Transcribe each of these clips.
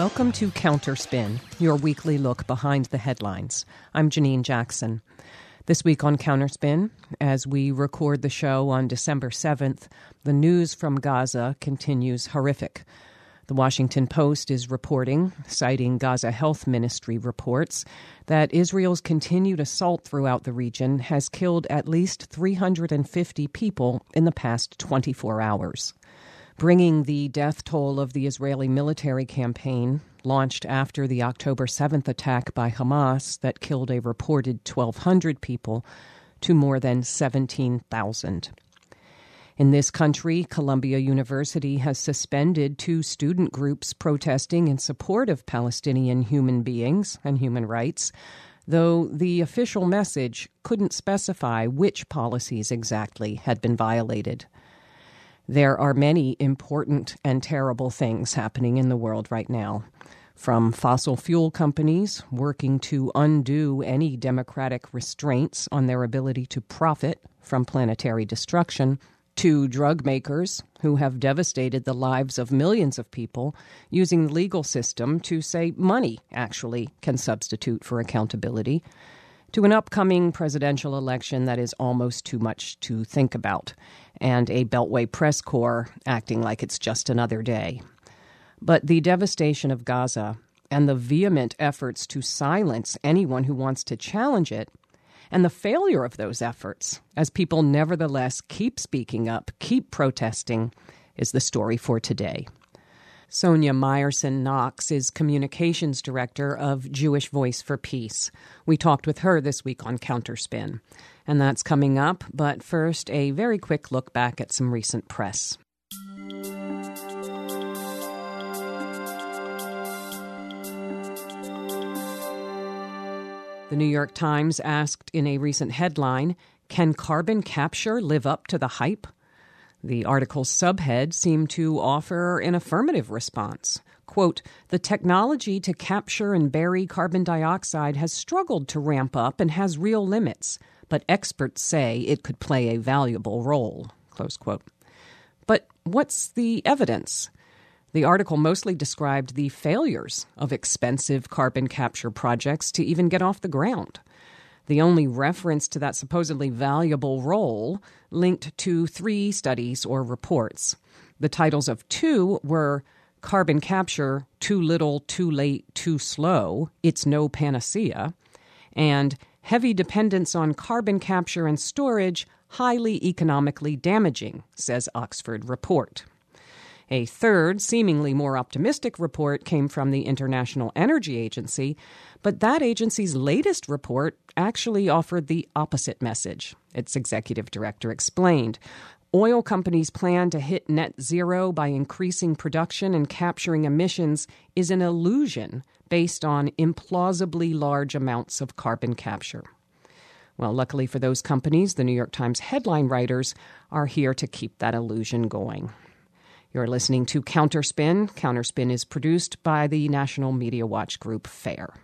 Welcome to Counterspin, your weekly look behind the headlines. I'm Janine Jackson. This week on Counterspin, as we record the show on December 7th, the news from Gaza continues horrific. The Washington Post is reporting, citing Gaza Health Ministry reports, that Israel's continued assault throughout the region has killed at least 350 people in the past 24 hours bringing the death toll of the Israeli military campaign, launched after the October 7th attack by Hamas that killed a reported 1,200 people, to more than 17,000. In this country, Columbia University has suspended two student groups protesting in support of Palestinian human beings and human rights, though the official message couldn't specify which policies exactly had been violated. There are many important and terrible things happening in the world right now. From fossil fuel companies working to undo any democratic restraints on their ability to profit from planetary destruction, to drug makers who have devastated the lives of millions of people using the legal system to say money actually can substitute for accountability, to an upcoming presidential election that is almost too much to think about, and a Beltway press corps acting like it's just another day. But the devastation of Gaza and the vehement efforts to silence anyone who wants to challenge it, and the failure of those efforts, as people nevertheless keep speaking up, keep protesting, is the story for today. Sonya Meyerson-Knox is communications director of Jewish Voice for Peace. We talked with her this week on Counterspin. And that's coming up, but first, a very quick look back at some recent press. The New York Times asked in a recent headline Can carbon capture live up to the hype? The article's subhead seemed to offer an affirmative response. Quote, the technology to capture and bury carbon dioxide has struggled to ramp up and has real limits, but experts say it could play a valuable role. Close quote. But what's the evidence? The article mostly described the failures of expensive carbon capture projects to even get off the ground. The only reference to that supposedly valuable role linked to three studies or reports. The titles of two were Carbon Capture Too Little, Too Late, Too Slow, It's No Panacea, and Heavy Dependence on Carbon Capture and Storage Highly Economically Damaging, says Oxford Report. A third, seemingly more optimistic report came from the International Energy Agency, but that agency's latest report actually offered the opposite message. Its executive director explained. Oil companies' plan to hit net zero by increasing production and capturing emissions is an illusion based on implausibly large amounts of carbon capture. Well, luckily for those companies, the New York Times headline writers are here to keep that illusion going. You're listening to Counterspin. Counterspin is produced by the National Media Watch Group FAIR.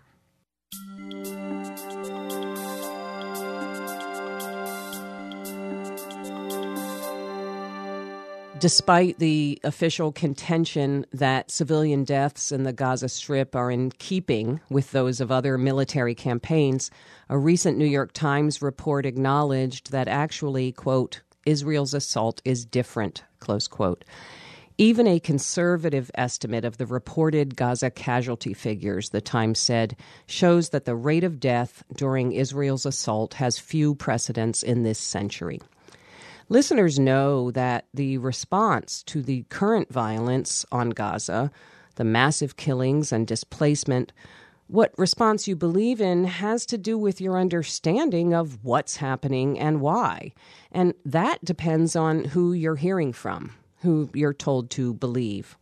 Despite the official contention that civilian deaths in the Gaza Strip are in keeping with those of other military campaigns, a recent New York Times report acknowledged that actually, quote, Israel's assault is different, close quote. Even a conservative estimate of the reported Gaza casualty figures, the Times said, shows that the rate of death during Israel's assault has few precedents in this century. Listeners know that the response to the current violence on Gaza, the massive killings and displacement, what response you believe in has to do with your understanding of what's happening and why. And that depends on who you're hearing from who you're told to believe.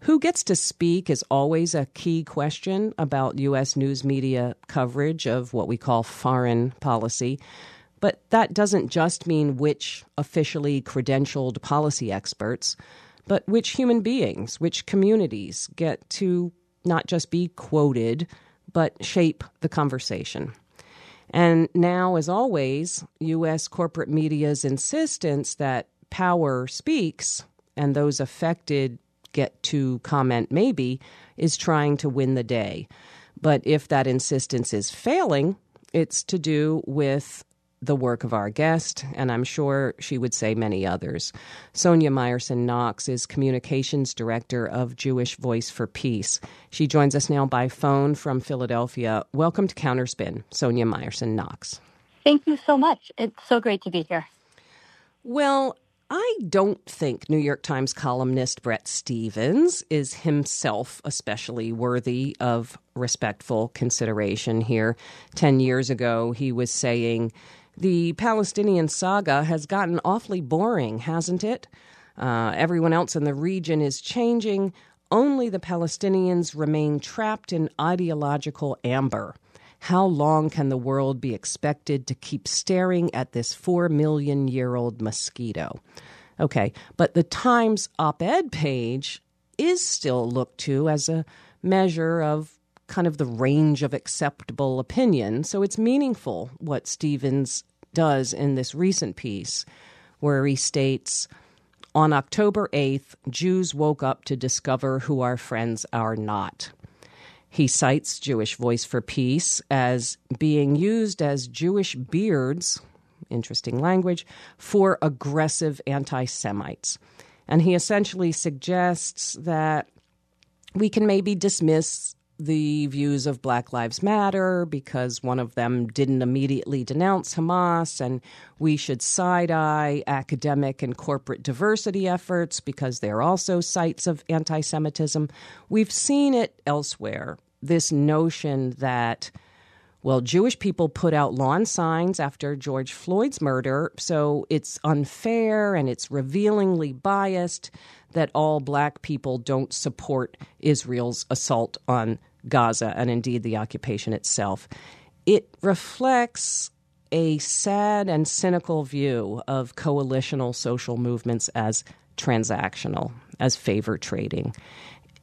Who gets to speak is always a key question about U.S. news media coverage of what we call foreign policy. But that doesn't just mean which officially credentialed policy experts, but which human beings, which communities get to not just be quoted, but shape the conversation. And now, as always, U.S. corporate media's insistence that power speaks and those affected get to comment maybe is trying to win the day. But if that insistence is failing, it's to do with the work of our guest, and I'm sure she would say many others. Sonya Meyerson-Knox is Communications Director of Jewish Voice for Peace. She joins us now by phone from Philadelphia. Welcome to Counterspin, Sonya Meyerson-Knox. Thank you so much. It's so great to be here. Well, I don't think New York Times columnist Bret Stephens is himself especially worthy of respectful consideration here. Ten years ago, he was saying, The Palestinian saga has gotten awfully boring, hasn't it? Uh, everyone else in the region is changing. Only the Palestinians remain trapped in ideological amber. How long can the world be expected to keep staring at this four million year old mosquito? Okay, but the Times op ed page is still looked to as a measure of kind of the range of acceptable opinion. So it's meaningful what Stephens does in this recent piece, where he states On October 8th, Jews woke up to discover who our friends are not. He cites Jewish Voice for Peace as being used as Jewish beards, interesting language, for aggressive anti Semites. And he essentially suggests that we can maybe dismiss the views of Black Lives Matter because one of them didn't immediately denounce Hamas, and we should side eye academic and corporate diversity efforts because they're also sites of anti Semitism. We've seen it elsewhere this notion that well, Jewish people put out lawn signs after George Floyd's murder, so it's unfair and it's revealingly biased that all black people don't support Israel's assault on Gaza and indeed the occupation itself. It reflects a sad and cynical view of coalitional social movements as transactional, as favor trading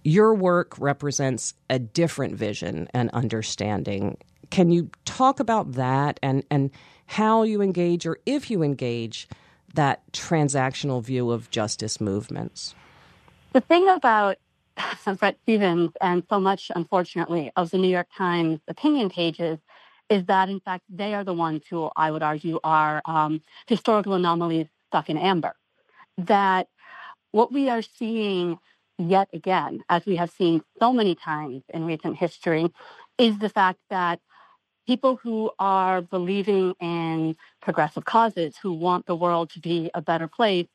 your work represents a different vision and understanding. Can you talk about that and, and how you engage, or if you engage, that transactional view of justice movements? The thing about Bret Stephens and so much, unfortunately, of the New York Times opinion pages is that, in fact, they are the ones who I would argue are um, historical anomalies stuck in amber. That what we are seeing yet again, as we have seen so many times in recent history, is the fact that people who are believing in progressive causes, who want the world to be a better place,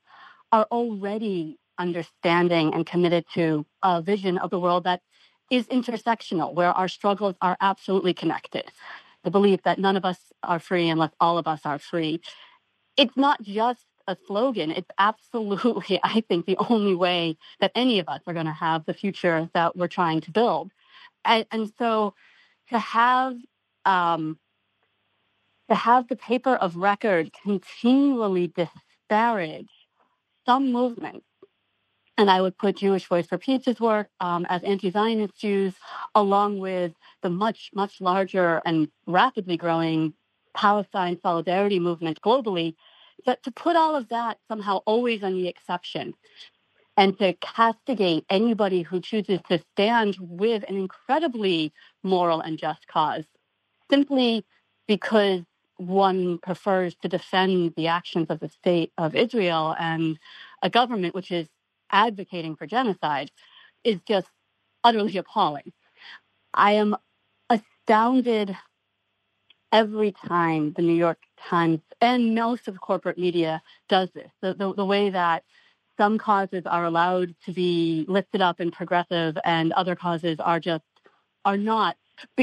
are already understanding and committed to a vision of the world that is intersectional, where our struggles are absolutely connected. The belief that none of us are free unless all of us are free. It's not just a slogan. It's absolutely, I think, the only way that any of us are going to have the future that we're trying to build. And, and so to have um, to have the paper of record continually disparage some movements, and I would put Jewish Voice for Peace's work um, as anti-Zionist Jews, along with the much, much larger and rapidly growing Palestine solidarity movement globally, but to put all of that somehow always on the exception and to castigate anybody who chooses to stand with an incredibly moral and just cause simply because one prefers to defend the actions of the state of Israel and a government which is advocating for genocide is just utterly appalling. I am astounded every time the New York Times and most of corporate media does this. The, the, the, way that some causes are allowed to be lifted up and progressive and other causes are just, are not,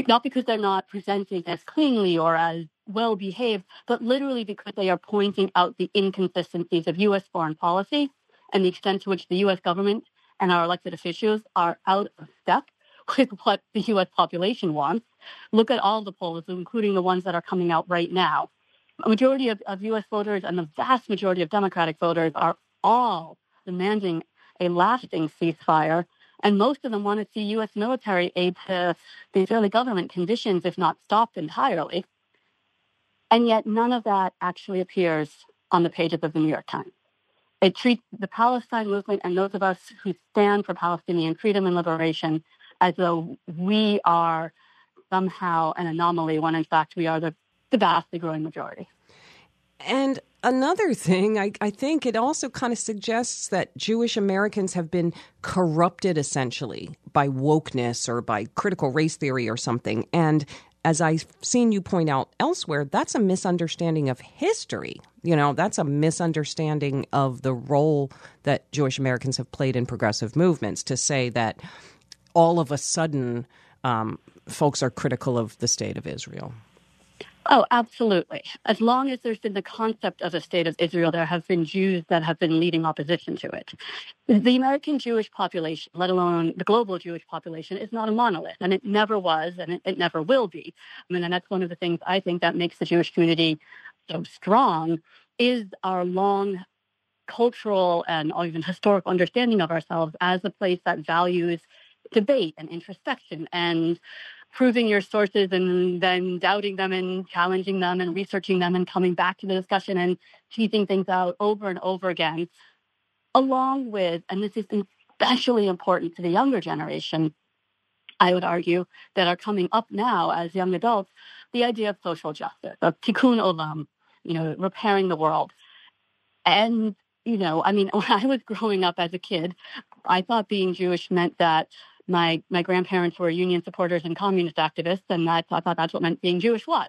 not because they're not presenting as cleanly or as well behaved, but literally because they are pointing out the inconsistencies of U.S. foreign policy and the extent to which the U.S. government and our elected officials are out of step with what the U.S. population wants. Look at all the polls, including the ones that are coming out right now. A majority of, of U.S. voters and the vast majority of Democratic voters are all demanding a lasting ceasefire, and most of them want to see U.S. military aid to the Israeli government conditions, if not stopped entirely. And yet, none of that actually appears on the pages of the New York Times. It treats the Palestine movement and those of us who stand for Palestinian freedom and liberation as though we are somehow an anomaly when in fact we are the, the vastly growing majority. And another thing, I, I, think it also kind of suggests that Jewish Americans have been corrupted essentially by wokeness or by critical race theory or something. And as I've seen you point out elsewhere, that's a misunderstanding of history. You know, that's a misunderstanding of the role that Jewish Americans have played in progressive movements to say that all of a sudden um, folks are critical of the state of Israel. Oh, absolutely. As long as there's been the concept of a state of Israel, there have been Jews that have been leading opposition to it. The American Jewish population, let alone the global Jewish population, is not a monolith, and it never was, and it, it never will be. I mean, and that's one of the things I think that makes the Jewish community so strong is our long cultural and even historical understanding of ourselves as a place that values debate and introspection and proving your sources and then doubting them and challenging them and researching them and coming back to the discussion and teasing things out over and over again, along with, and this is especially important to the younger generation, I would argue, that are coming up now as young adults, the idea of social justice, of tikkun olam, you know, repairing the world. And, you know, I mean, when I was growing up as a kid, I thought being Jewish meant that my my grandparents were union supporters and communist activists, and thought, I thought that's what meant being Jewish was.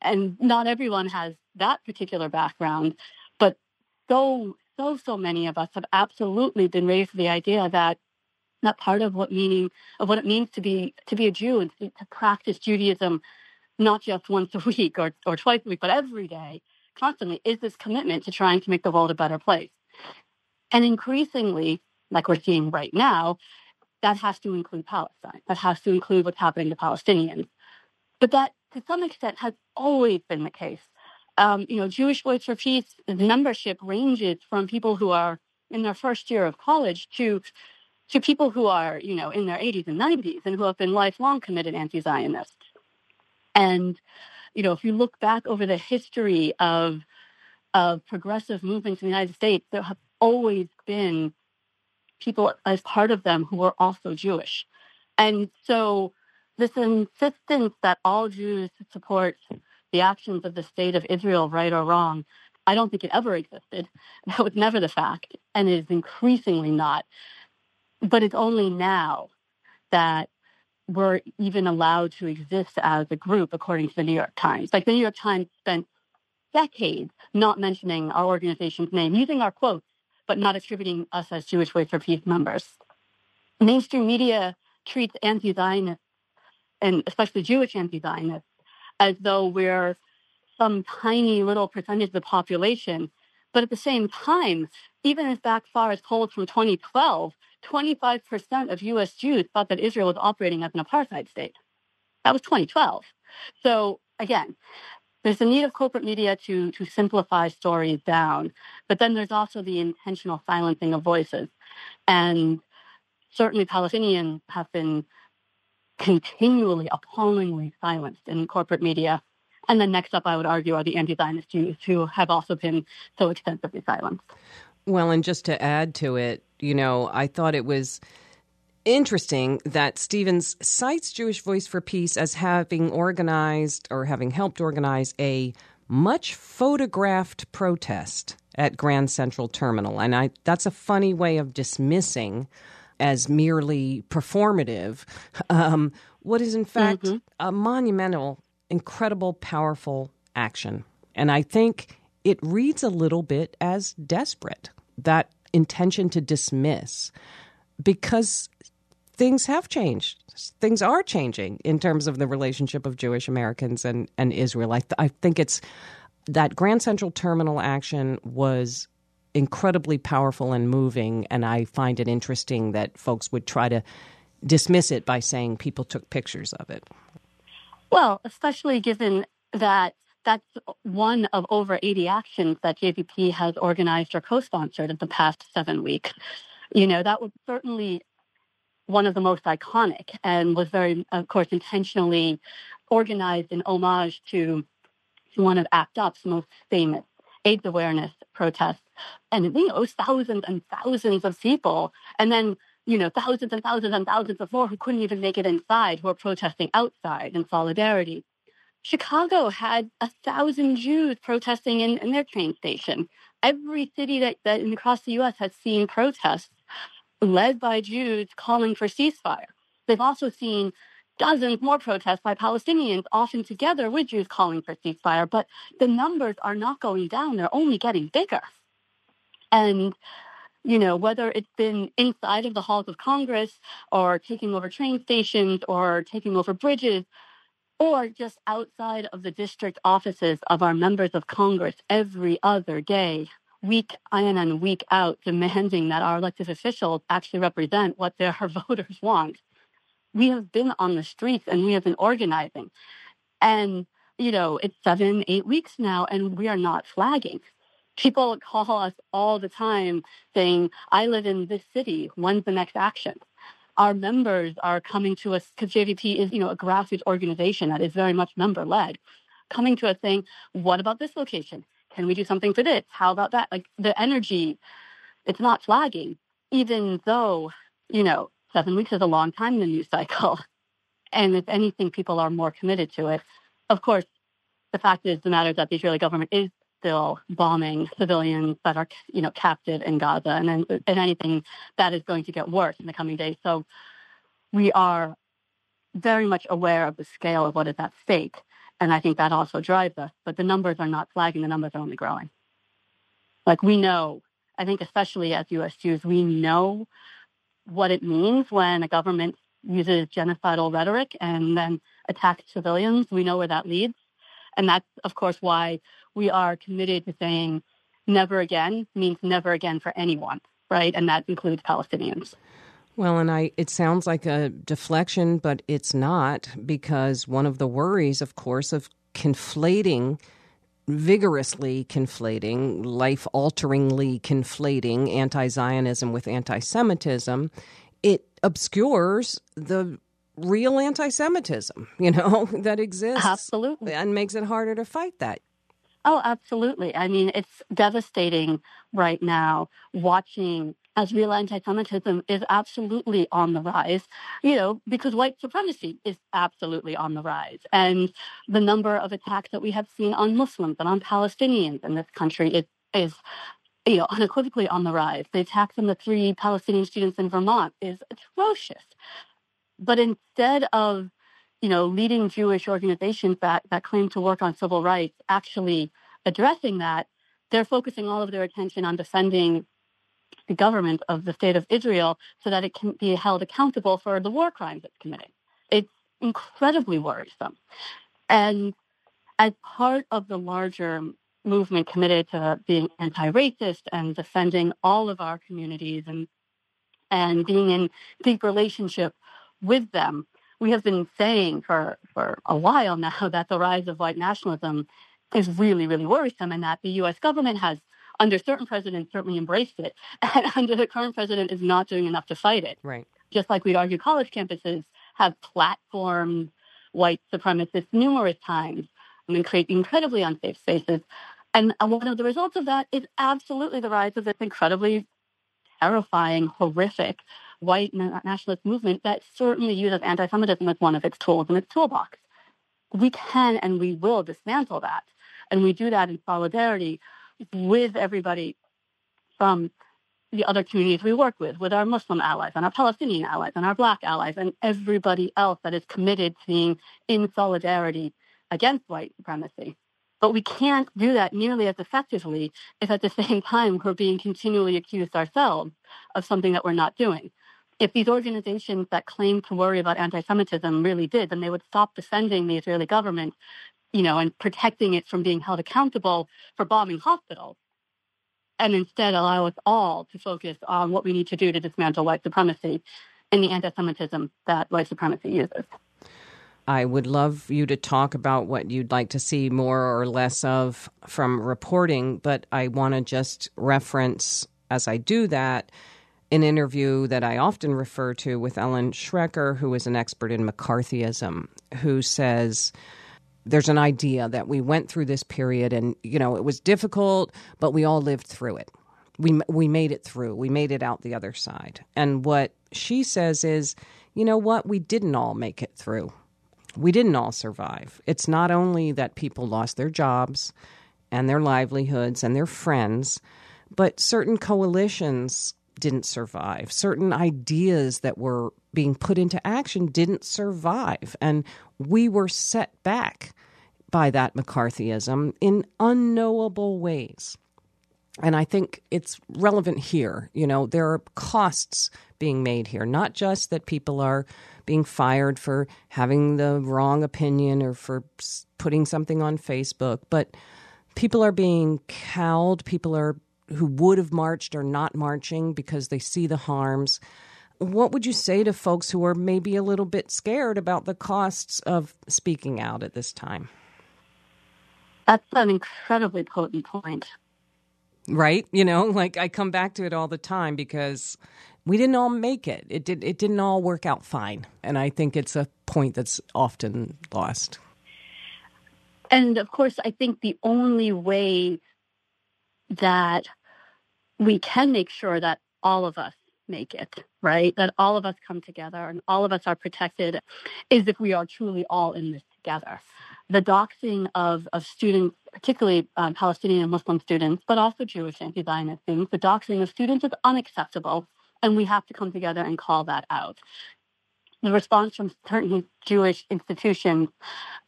And not everyone has that particular background, but so so so many of us have absolutely been raised with the idea that that part of what meaning of what it means to be to be a Jew and to, to practice Judaism not just once a week or, or twice a week, but every day, constantly, is this commitment to trying to make the world a better place. And increasingly, like we're seeing right now, that has to include Palestine. That has to include what's happening to Palestinians. But that, to some extent, has always been the case. Um, you know, Jewish Voice for Peace membership ranges from people who are in their first year of college to to people who are, you know, in their 80s and 90s and who have been lifelong committed anti-Zionists. And, you know, if you look back over the history of of progressive movements in the United States, there have always been people as part of them who were also Jewish. And so this insistence that all Jews support the actions of the state of Israel, right or wrong, I don't think it ever existed. That was never the fact, and it is increasingly not. But it's only now that we're even allowed to exist as a group, according to the New York Times. Like the New York Times spent decades not mentioning our organization's name, using our quotes but not attributing us as Jewish Voice for Peace members. Mainstream media treats anti Zionists, and especially Jewish anti Zionists, as though we're some tiny little percentage of the population. But at the same time, even as back far as polls from 2012, 25% of US Jews thought that Israel was operating as an apartheid state. That was 2012. So again, there's a need of corporate media to to simplify stories down, but then there's also the intentional silencing of voices, and certainly Palestinians have been continually, appallingly silenced in corporate media. And then next up, I would argue, are the anti-Zionist Jews who have also been so extensively silenced. Well, and just to add to it, you know, I thought it was interesting that Stephens cites Jewish Voice for Peace as having organized or having helped organize a much photographed protest at Grand Central Terminal. And I, that's a funny way of dismissing as merely performative um, what is, in fact, mm-hmm. a monumental, incredible, powerful action. And I think it reads a little bit as desperate, that intention to dismiss because things have changed. Things are changing in terms of the relationship of Jewish Americans and, and Israel. I, th- I think it's that Grand Central Terminal action was incredibly powerful and moving, and I find it interesting that folks would try to dismiss it by saying people took pictures of it. Well, especially given that that's one of over 80 actions that JVP has organized or co-sponsored in the past seven weeks. You know, that would certainly one of the most iconic and was very, of course, intentionally organized in homage to one of ACT UP's most famous AIDS awareness protests. and you know thousands and thousands of people, and then you know thousands and thousands and thousands of more who couldn't even make it inside, who are protesting outside in solidarity. Chicago had a thousand Jews protesting in, in their train station. Every city that, that across the U.S. has seen protests led by Jews calling for ceasefire. They've also seen dozens more protests by Palestinians, often together with Jews calling for ceasefire. But the numbers are not going down; they're only getting bigger. And you know, whether it's been inside of the halls of Congress or taking over train stations or taking over bridges or just outside of the district offices of our members of Congress every other day, week in and week out, demanding that our elected officials actually represent what their voters want. We have been on the streets and we have been organizing. And, you know, it's seven, eight weeks now, and we are not flagging. People call us all the time saying, I live in this city. When's the next action? our members are coming to us because JVP is, you know, a grassroots organization that is very much member led, coming to us saying, "What about this location? Can we do something for this? How about that?" Like the energy, it's not flagging, even though you know seven weeks is a long time in the news cycle, and if anything, people are more committed to it. Of course, the fact is the matter that the Israeli government is still bombing civilians that are, you know, captive in Gaza, and then and anything that is going to get worse in the coming days. So we are very much aware of the scale of what is at stake, and I think that also drives us. But the numbers are not flagging; the numbers are only growing. Like we know, I think especially as U.S. Jews, we know what it means when a government uses genocidal rhetoric and then attacks civilians. We know where that leads. And that's, of course, why we are committed to saying never again means never again for anyone, right? And that includes Palestinians. Well, and I it sounds like a deflection, but it's not because one of the worries, of course, of conflating vigorously conflating, life alteringly conflating anti Zionism with anti Semitism, it obscures the real anti Semitism, you know, that exists. Absolutely. And makes it harder to fight that. Oh, absolutely. I mean, it's devastating right now watching as real anti-Semitism is absolutely on the rise, you know, because white supremacy is absolutely on the rise. And the number of attacks that we have seen on Muslims and on Palestinians in this country is, is you know, unequivocally on the rise. The attacks on the three Palestinian students in Vermont is atrocious. But instead of you know, leading Jewish organizations that, that claim to work on civil rights actually addressing that, they're focusing all of their attention on defending the government of the state of Israel so that it can be held accountable for the war crimes it's committing. It's incredibly worrisome. And as part of the larger movement committed to being anti-racist and defending all of our communities and and being in deep relationship with them, we have been saying for, for a while now that the rise of white nationalism is really, really worrisome and that the US government has, under certain presidents, certainly embraced it. And under the current president is not doing enough to fight it. Right. Just like we'd argue college campuses have platformed white supremacists numerous times and create incredibly unsafe spaces. And one of the results of that is absolutely the rise of this incredibly terrifying, horrific white nationalist movement that certainly uses anti Semitism as one of its tools in its toolbox. We can and we will dismantle that. And we do that in solidarity with everybody from the other communities we work with, with our Muslim allies and our Palestinian allies and our Black allies and everybody else that is committed to being in solidarity against white supremacy. But we can't do that nearly as effectively if at the same time we're being continually accused ourselves of something that we're not doing if these organizations that claim to worry about anti-Semitism really did, then they would stop defending the Israeli government, you know, and protecting it from being held accountable for bombing hospitals, and instead allow us all to focus on what we need to do to dismantle white supremacy and the anti-Semitism that white supremacy uses. I would love you to talk about what you'd like to see more or less of from reporting, but I want to just reference as I do that an interview that I often refer to with Ellen Schrecker, who is an expert in McCarthyism, who says there's an idea that we went through this period and, you know, it was difficult, but we all lived through it. we we made it through. We made it out the other side. And what she says is, you know what? We didn't all make it through. We didn't all survive. It's not only that people lost their jobs and their livelihoods and their friends, but certain coalitions didn't survive. Certain ideas that were being put into action didn't survive. And we were set back by that McCarthyism in unknowable ways. And I think it's relevant here. You know, there are costs being made here, not just that people are being fired for having the wrong opinion or for putting something on Facebook, but people are being cowed. People are who would have marched are not marching because they see the harms. What would you say to folks who are maybe a little bit scared about the costs of speaking out at this time? That's an incredibly potent point right? You know, like I come back to it all the time because we didn't all make it. It did it didn't all work out fine. And I think it's a point that's often lost. And of course, I think the only way that we can make sure that all of us make it, right? That all of us come together and all of us are protected is if we are truly all in this together the doxing of, of students, particularly um, Palestinian Muslim students, but also Jewish anti-Zionist students, the doxing of students is unacceptable, and we have to come together and call that out. The response from certain Jewish institutions,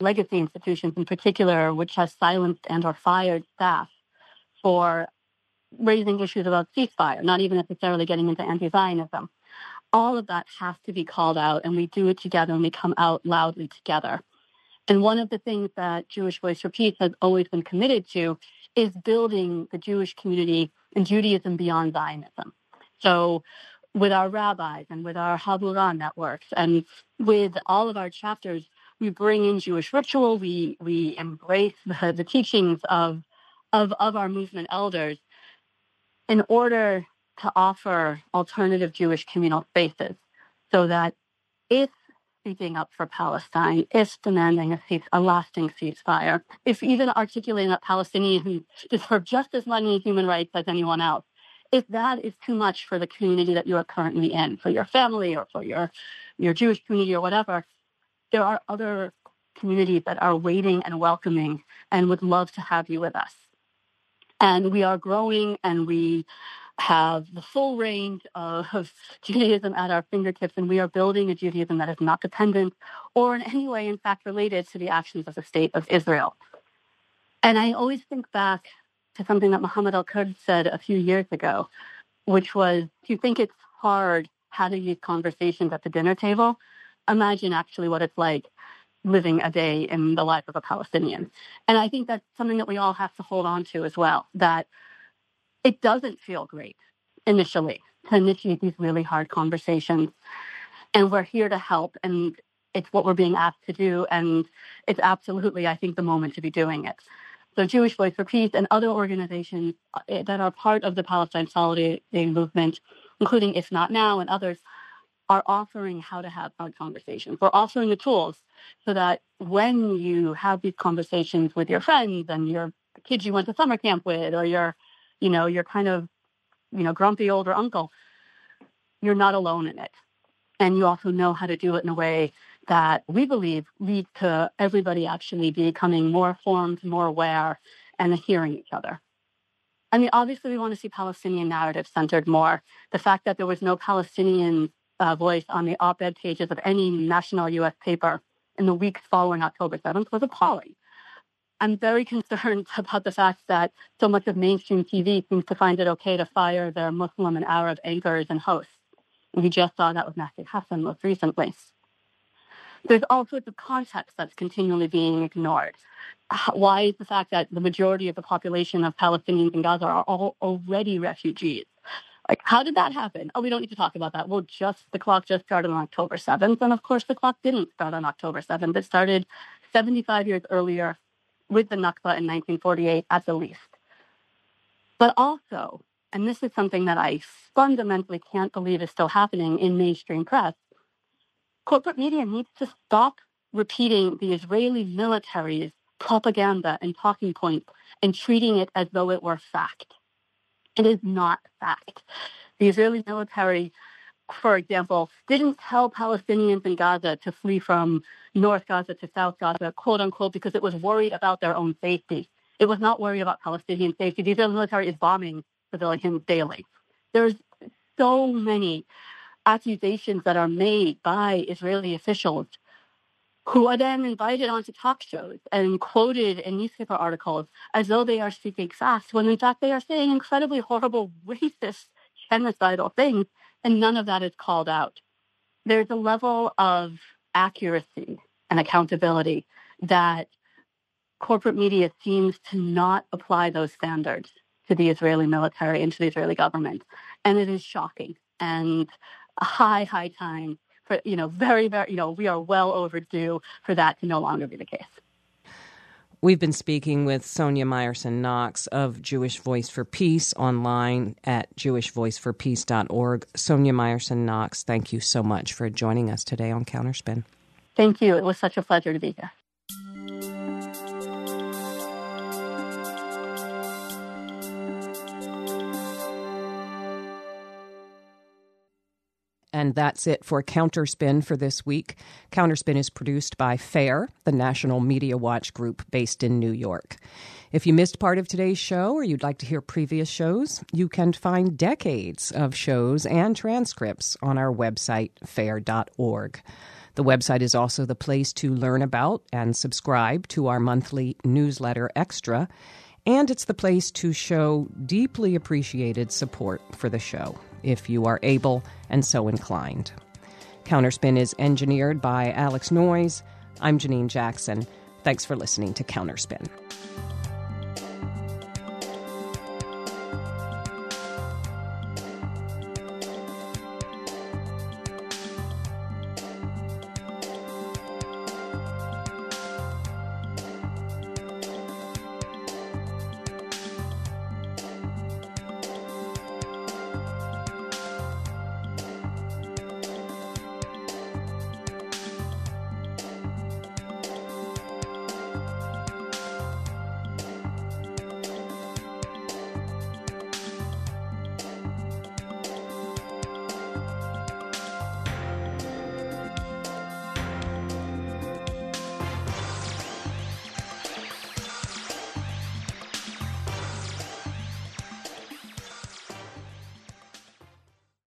legacy institutions in particular, which has silenced and or fired staff for raising issues about ceasefire, not even necessarily getting into anti-Zionism. All of that has to be called out, and we do it together and we come out loudly together. And one of the things that Jewish Voice for Peace has always been committed to is building the Jewish community and Judaism beyond Zionism. So with our rabbis and with our Havurah networks and with all of our chapters, we bring in Jewish ritual, we we embrace the, the teachings of, of of our movement elders in order to offer alternative Jewish communal spaces so that if speaking up for Palestine, if demanding a, cease, a lasting ceasefire, if even articulating that Palestinians deserve just as many human rights as anyone else, if that is too much for the community that you are currently in, for your family or for your, your Jewish community or whatever, there are other communities that are waiting and welcoming and would love to have you with us. And we are growing and we have the full range of Judaism at our fingertips, and we are building a Judaism that is not dependent or in any way, in fact, related to the actions of the state of Israel. And I always think back to something that Mohammed El-Kurd said a few years ago, which was, if you think it's hard having these conversations at the dinner table, imagine actually what it's like living a day in the life of a Palestinian. And I think that's something that we all have to hold on to as well, that it doesn't feel great initially to initiate these really hard conversations. And we're here to help, and it's what we're being asked to do. And it's absolutely, I think, the moment to be doing it. So, Jewish Voice for Peace and other organizations uh, that are part of the Palestine Solidarity Movement, including If Not Now and others, are offering how to have hard conversations. We're offering the tools so that when you have these conversations with your friends and your kids you went to summer camp with or your you know, you're kind of, you know, grumpy older uncle, you're not alone in it. And you also know how to do it in a way that we believe leads to everybody actually becoming more formed, more aware, and hearing each other. I mean, obviously, we want to see Palestinian narrative centered more. The fact that there was no Palestinian uh, voice on the op ed pages of any national U.S. paper in the weeks following October 7th was appalling. I'm very concerned about the fact that so much of mainstream TV seems to find it okay to fire their Muslim and Arab anchors and hosts. We just saw that with Mehdi Hasan most recently. There's all sorts of context that's continually being ignored. Why is the fact that the majority of the population of Palestinians in Gaza are all already refugees? Like, how did that happen? Oh, we don't need to talk about that. Well, just the clock just started on October 7th. And of course, the clock didn't start on October 7th. It started 75 years earlier with the Nakba in 1948 at the least. But also, and this is something that I fundamentally can't believe is still happening in mainstream press, corporate media needs to stop repeating the Israeli military's propaganda and talking points and treating it as though it were fact. It is not fact. The Israeli military, for example, didn't tell Palestinians in Gaza to flee from North Gaza to South Gaza, quote unquote, because it was worried about their own safety. It was not worried about Palestinian safety. The Israeli military is bombing civilians daily. There's so many accusations that are made by Israeli officials who are then invited onto talk shows and quoted in newspaper articles as though they are speaking facts, when in fact they are saying incredibly horrible, racist, genocidal things, and none of that is called out. There's a level of accuracy and accountability that corporate media seems to not apply those standards to the Israeli military and to the Israeli government. And it is shocking and a high, high time for, you know, very, very, you know, we are well overdue for that to no longer be the case. We've been speaking with Sonya Meyerson-Knox of Jewish Voice for Peace online at jewishvoiceforpeace.org. Sonya Meyerson-Knox, thank you so much for joining us today on Counterspin. Thank you. It was such a pleasure to be here. And that's it for Counterspin for this week. Counterspin is produced by FAIR, the National Media Watch group based in New York. If you missed part of today's show or you'd like to hear previous shows, you can find decades of shows and transcripts on our website, fair.org. The website is also the place to learn about and subscribe to our monthly newsletter Extra, and it's the place to show deeply appreciated support for the show if you are able and so inclined. Counterspin is engineered by Alex Noyes. I'm Janine Jackson. Thanks for listening to Counterspin.